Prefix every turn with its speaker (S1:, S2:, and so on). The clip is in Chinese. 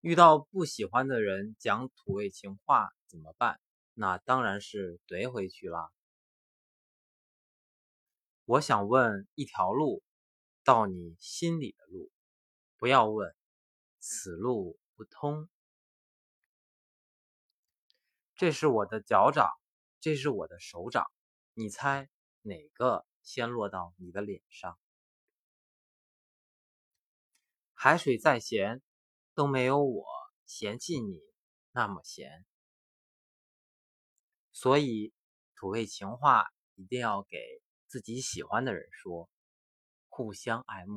S1: 遇到不喜欢的人讲土味情话怎么办？那当然是怼回去啦。我想问一条路到你心里的路，不要问此路不通。这是我的脚掌，这是我的手掌，你猜哪个先落到你的脸上？海水再咸。都没有我嫌弃你那么闲，所以土味情话一定要给自己喜欢的人说，互相爱慕。